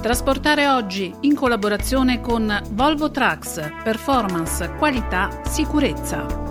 Trasportare oggi in collaborazione con Volvo Trucks, performance, qualità, sicurezza.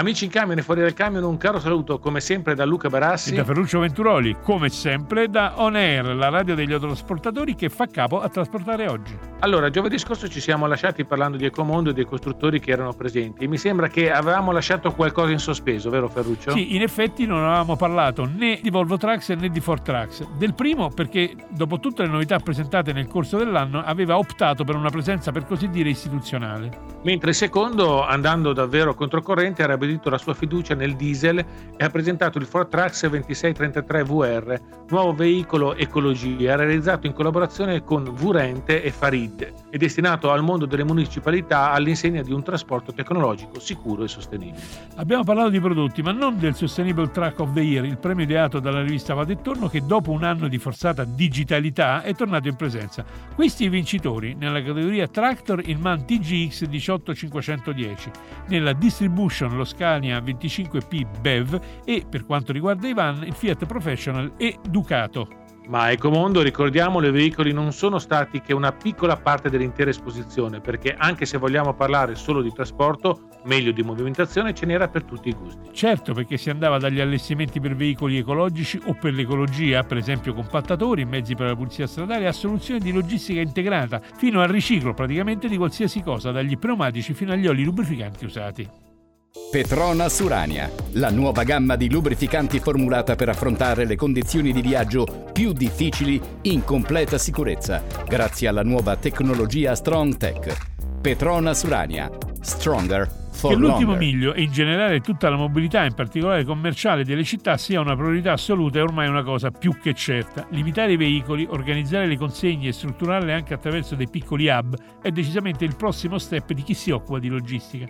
Amici in camion e fuori dal camion, un caro saluto come sempre da Luca Barassi e da Ferruccio Venturoli, come sempre da On Air, la radio degli autotrasportatori che fa capo a trasportare oggi. Allora, giovedì scorso ci siamo lasciati parlando di Ecomondo e dei costruttori che erano presenti mi sembra che avevamo lasciato qualcosa in sospeso, vero Ferruccio? Sì, in effetti non avevamo parlato né di Volvo Trucks né di Ford Trucks. Del primo perché dopo tutte le novità presentate nel corso dell'anno aveva optato per una presenza per così dire istituzionale. Mentre il secondo, andando davvero controcorrente, era ribadito la sua fiducia nel diesel e ha presentato il Ford Trucks 2633 VR, nuovo veicolo ecologia realizzato in collaborazione con Vurente e Farid e destinato al mondo delle municipalità all'insegna di un trasporto tecnologico sicuro e sostenibile. Abbiamo parlato di prodotti, ma non del Sustainable Truck of the Year, il premio ideato dalla rivista Vado e Torno che dopo un anno di forzata digitalità è tornato in presenza. Questi i vincitori nella categoria Tractor il MAN TGX 18510, nella Distribution lo Scania 25P BEV e, per quanto riguarda i van, il Fiat Professional e Ducato. Ma Ecomondo, ricordiamolo, i veicoli non sono stati che una piccola parte dell'intera esposizione, perché anche se vogliamo parlare solo di trasporto, meglio di movimentazione, ce n'era per tutti i gusti. Certo, perché si andava dagli allestimenti per veicoli ecologici o per l'ecologia, per esempio compattatori, mezzi per la pulizia stradale, a soluzioni di logistica integrata, fino al riciclo praticamente di qualsiasi cosa, dagli pneumatici fino agli oli lubrificanti usati. Petronas Urania, la nuova gamma di lubrificanti formulata per affrontare le condizioni di viaggio più difficili in completa sicurezza, grazie alla nuova tecnologia Strong Tech. Petronas Urania, stronger for che l'ultimo longer. miglio e in generale tutta la mobilità, in particolare commerciale, delle città sia una priorità assoluta è ormai una cosa più che certa. Limitare i veicoli, organizzare le consegne e strutturarle anche attraverso dei piccoli hub è decisamente il prossimo step di chi si occupa di logistica.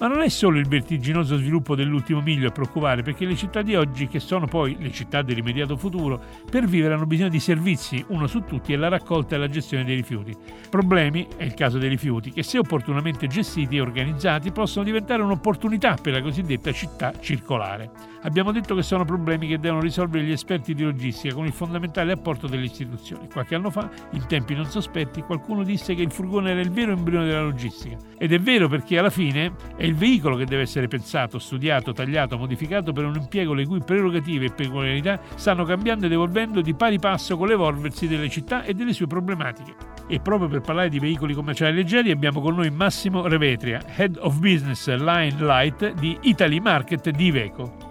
Ma non è solo il vertiginoso sviluppo dell'ultimo miglio a preoccupare, perché le città di oggi, che sono poi le città dell'immediato futuro, per vivere hanno bisogno di servizi, uno su tutti è la raccolta e la gestione dei rifiuti. Problemi, è il caso dei rifiuti, che se opportunamente gestiti e organizzati possono diventare un'opportunità per la cosiddetta città circolare. Abbiamo detto che sono problemi che devono risolvere gli esperti di logistica con il fondamentale apporto delle istituzioni. Qualche anno fa, in tempi non sospetti, qualcuno disse che il furgone era il vero embrione della logistica. Ed è vero perché alla fine è il veicolo che deve essere pensato, studiato, tagliato, modificato per un impiego le cui prerogative e peculiarità stanno cambiando ed evolvendo di pari passo con l'evolversi delle città e delle sue problematiche. E proprio per parlare di veicoli commerciali leggeri abbiamo con noi Massimo Revetria, Head of Business Line Light di Italy Market di Iveco.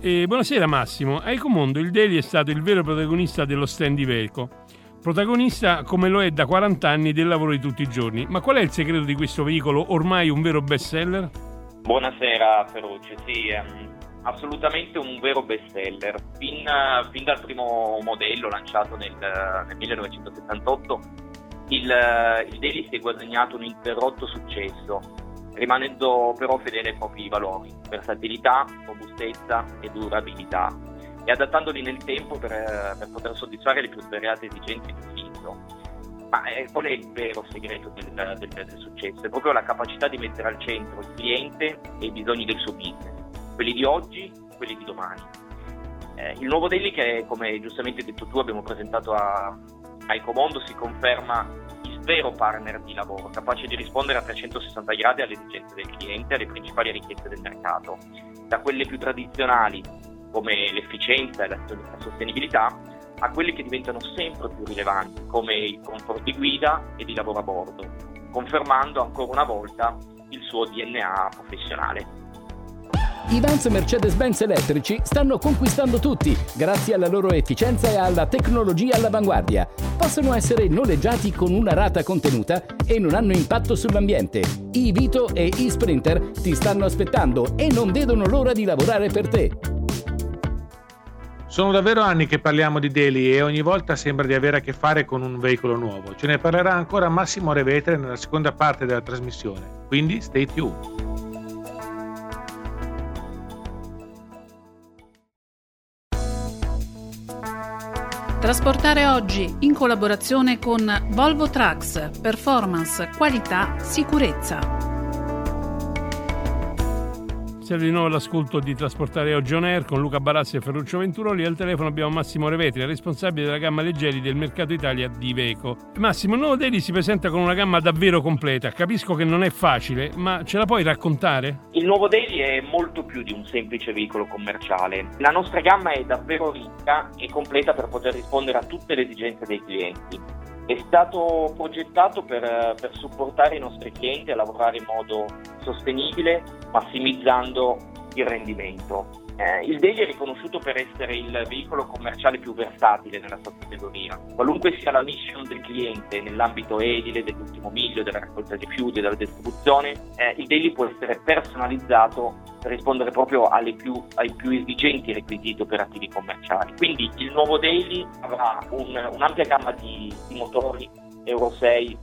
E buonasera Massimo, a Ecomondo il Daily è stato il vero protagonista dello stand Iveco. Protagonista come lo è da 40 anni del lavoro di tutti i giorni. Ma qual è il segreto di questo veicolo ormai un vero best seller? Buonasera Feroce, sì, è assolutamente un vero best seller. Fin, fin dal primo modello lanciato nel, nel 1978 il, il Daily si è guadagnato un interrotto successo, rimanendo però fedele ai propri valori, versatilità, robustezza e durabilità e adattandoli nel tempo per, per poter soddisfare le più svariate esigenze di utilizzo. Ma eh, qual è il vero segreto del, del, del, successo? È proprio la capacità di mettere al centro il cliente e i bisogni del suo business, quelli di oggi, quelli di domani. Eh, il nuovo Daily che, come giustamente detto tu, abbiamo presentato a, a Ecomondo si conferma il vero partner di lavoro, capace di rispondere a 360 gradi alle esigenze del cliente e alle principali richieste del mercato, da quelle più tradizionali come l'efficienza e la sostenibilità, a quelle che diventano sempre più rilevanti, come il comfort di guida e di lavoro a bordo, confermando ancora una volta il suo DNA professionale. I vans Mercedes-Benz elettrici stanno conquistando tutti grazie alla loro efficienza e alla tecnologia all'avanguardia. Possono essere noleggiati con una rata contenuta e non hanno impatto sull'ambiente. I Vito e i Sprinter ti stanno aspettando e non vedono l'ora di lavorare per te. Sono davvero anni che parliamo di Daily e ogni volta sembra di avere a che fare con un veicolo nuovo. Ce ne parlerà ancora Massimo Revetre nella seconda parte della trasmissione, quindi stay tuned. Trasportare oggi in collaborazione con Volvo Trucks, performance, qualità, sicurezza. Siete di nuovo all'ascolto di Trasportare Oggi On Air con Luca Barassi e Ferruccio Venturoli. Al telefono abbiamo Massimo Revetri, responsabile della gamma leggeri del mercato Italia di Veco. Massimo, il nuovo Daily si presenta con una gamma davvero completa. Capisco che non è facile, ma ce la puoi raccontare? Il nuovo Daily è molto più di un semplice veicolo commerciale. La nostra gamma è davvero ricca e completa per poter rispondere a tutte le esigenze dei clienti. È stato progettato per, per supportare i nostri clienti a lavorare in modo sostenibile, massimizzando il rendimento. Eh, il Daily è riconosciuto per essere il veicolo commerciale più versatile nella sua categoria. Qualunque sia la mission del cliente nell'ambito edile, dell'ultimo miglio, della raccolta dei rifiuti, della distribuzione, eh, il Daily può essere personalizzato per rispondere proprio più, ai più esigenti requisiti operativi commerciali. Quindi il nuovo Daily avrà un, un'ampia gamma di, di motori Euro 6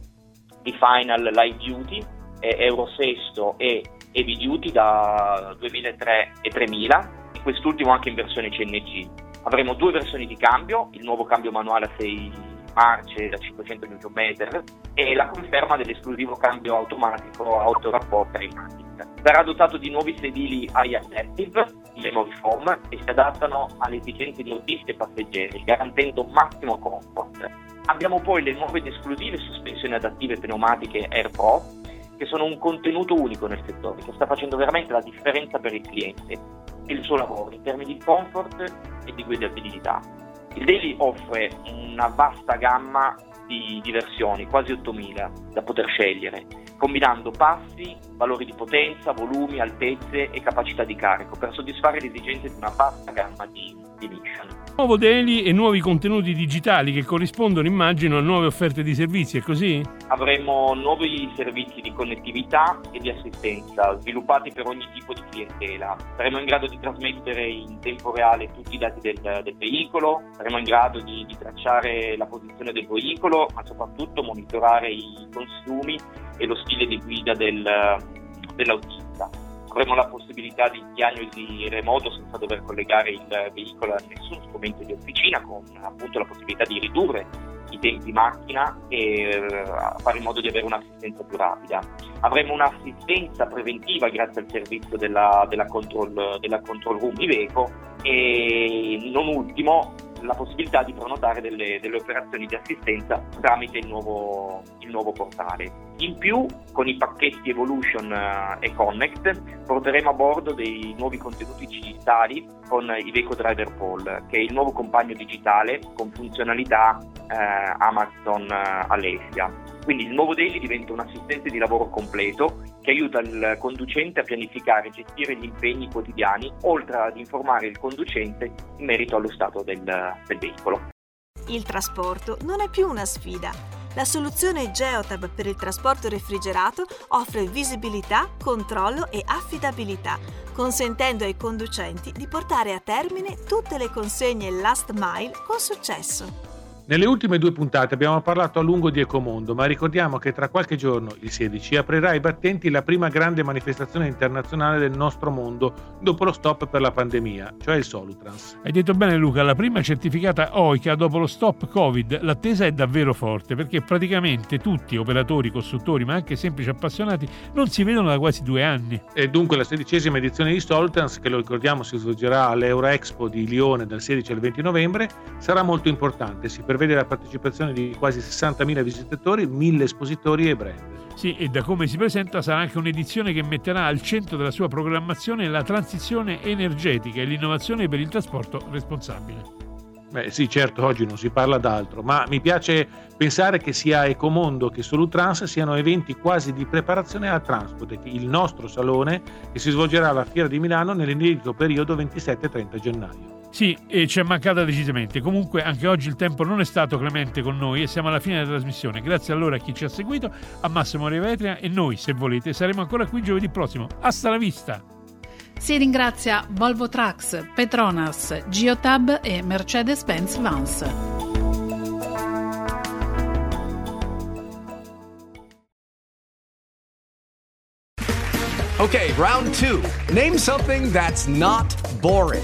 di Final Light Duty, Euro 6 e Heavy Duty da 2003 e 3000 quest'ultimo anche in versione CNG. Avremo due versioni di cambio, il nuovo cambio manuale a 6 marce da 500 Nm e la conferma dell'esclusivo cambio automatico autorapporto Matic. Sarà dotato di nuovi sedili AI Adaptive, memory foam, e si adattano alle esigenze di autisti e passeggeri, garantendo massimo comfort. Abbiamo poi le nuove ed esclusive sospensioni adattive pneumatiche Air Pro, che sono un contenuto unico nel settore, che sta facendo veramente la differenza per il cliente il suo lavoro in termini di comfort e di guidabilità. Il Daily offre una vasta gamma di, versioni, quasi 8000 da poter scegliere, combinando passi, valori di potenza, volumi, altezze e capacità di carico per soddisfare le esigenze di una vasta gamma di, di mission. Nuovo daily e nuovi contenuti digitali che corrispondono, immagino, a nuove offerte di servizi, è così? Avremo nuovi servizi di connettività e di assistenza sviluppati per ogni tipo di clientela. Saremo in grado di trasmettere in tempo reale tutti i dati del, del veicolo, saremo in grado di, di tracciare la posizione del veicolo, ma soprattutto monitorare i consumi e lo stile di guida del, dell'autista avremo la possibilità di diagnosi remoto senza dover collegare il veicolo a nessun strumento di officina con appunto la possibilità di ridurre i tempi macchina e eh, fare in modo di avere un'assistenza più rapida. Avremo un'assistenza preventiva grazie al servizio della, della, control, della control room Iveco e non ultimo la possibilità di prenotare delle, delle operazioni di assistenza tramite il nuovo, il nuovo, portale. In più, con i pacchetti Evolution eh, e Connect, porteremo a bordo dei nuovi contenuti digitali con Iveco Driver Poll, che è il nuovo compagno digitale con funzionalità eh, Amazon eh, Alesia. Quindi il nuovo Daily diventa un assistente di lavoro completo che aiuta il conducente a pianificare e gestire gli impegni quotidiani, oltre ad informare il conducente in merito allo stato del, del veicolo. Il trasporto non è più una sfida. La soluzione Geotab per il trasporto refrigerato offre visibilità, controllo e affidabilità, consentendo ai conducenti di portare a termine tutte le consegne last mile con successo. Nelle ultime due puntate abbiamo parlato a lungo di Ecomondo, ma ricordiamo che tra qualche giorno, il 16, aprirà ai battenti la prima grande manifestazione internazionale del nostro mondo dopo lo stop per la pandemia, cioè il Solutrans. Hai detto bene Luca, la prima certificata OICA dopo lo stop Covid. L'attesa è davvero forte perché praticamente tutti, operatori, costruttori, ma anche semplici appassionati, non si vedono da quasi due anni. E dunque la sedicesima edizione di Solutrans, che lo ricordiamo si svolgerà all'Euroexpo di Lione dal 16 al 20 novembre, sarà molto importante. Si prevede la partecipazione di quasi 60.000 visitatori, 1.000 espositori e brand. Sì, e da come si presenta sarà anche un'edizione che metterà al centro della sua programmazione la transizione energetica e l'innovazione per il trasporto responsabile. Beh, sì, certo, oggi non si parla d'altro, ma mi piace pensare che sia Ecomondo che Solutrans siano eventi quasi di preparazione al Transport, il nostro salone che si svolgerà alla Fiera di Milano nell'inedito periodo 27-30 gennaio. Sì, e ci è mancata decisamente. Comunque anche oggi il tempo non è stato clemente con noi e siamo alla fine della trasmissione. Grazie allora a chi ci ha seguito, a Massimo Rivetria e noi, se volete, saremo ancora qui giovedì prossimo. Hasta la vista! Si ringrazia Volvo Trucks, Petronas, Geotab e Mercedes-Benz Vans. Okay, round two. Name something that's not boring.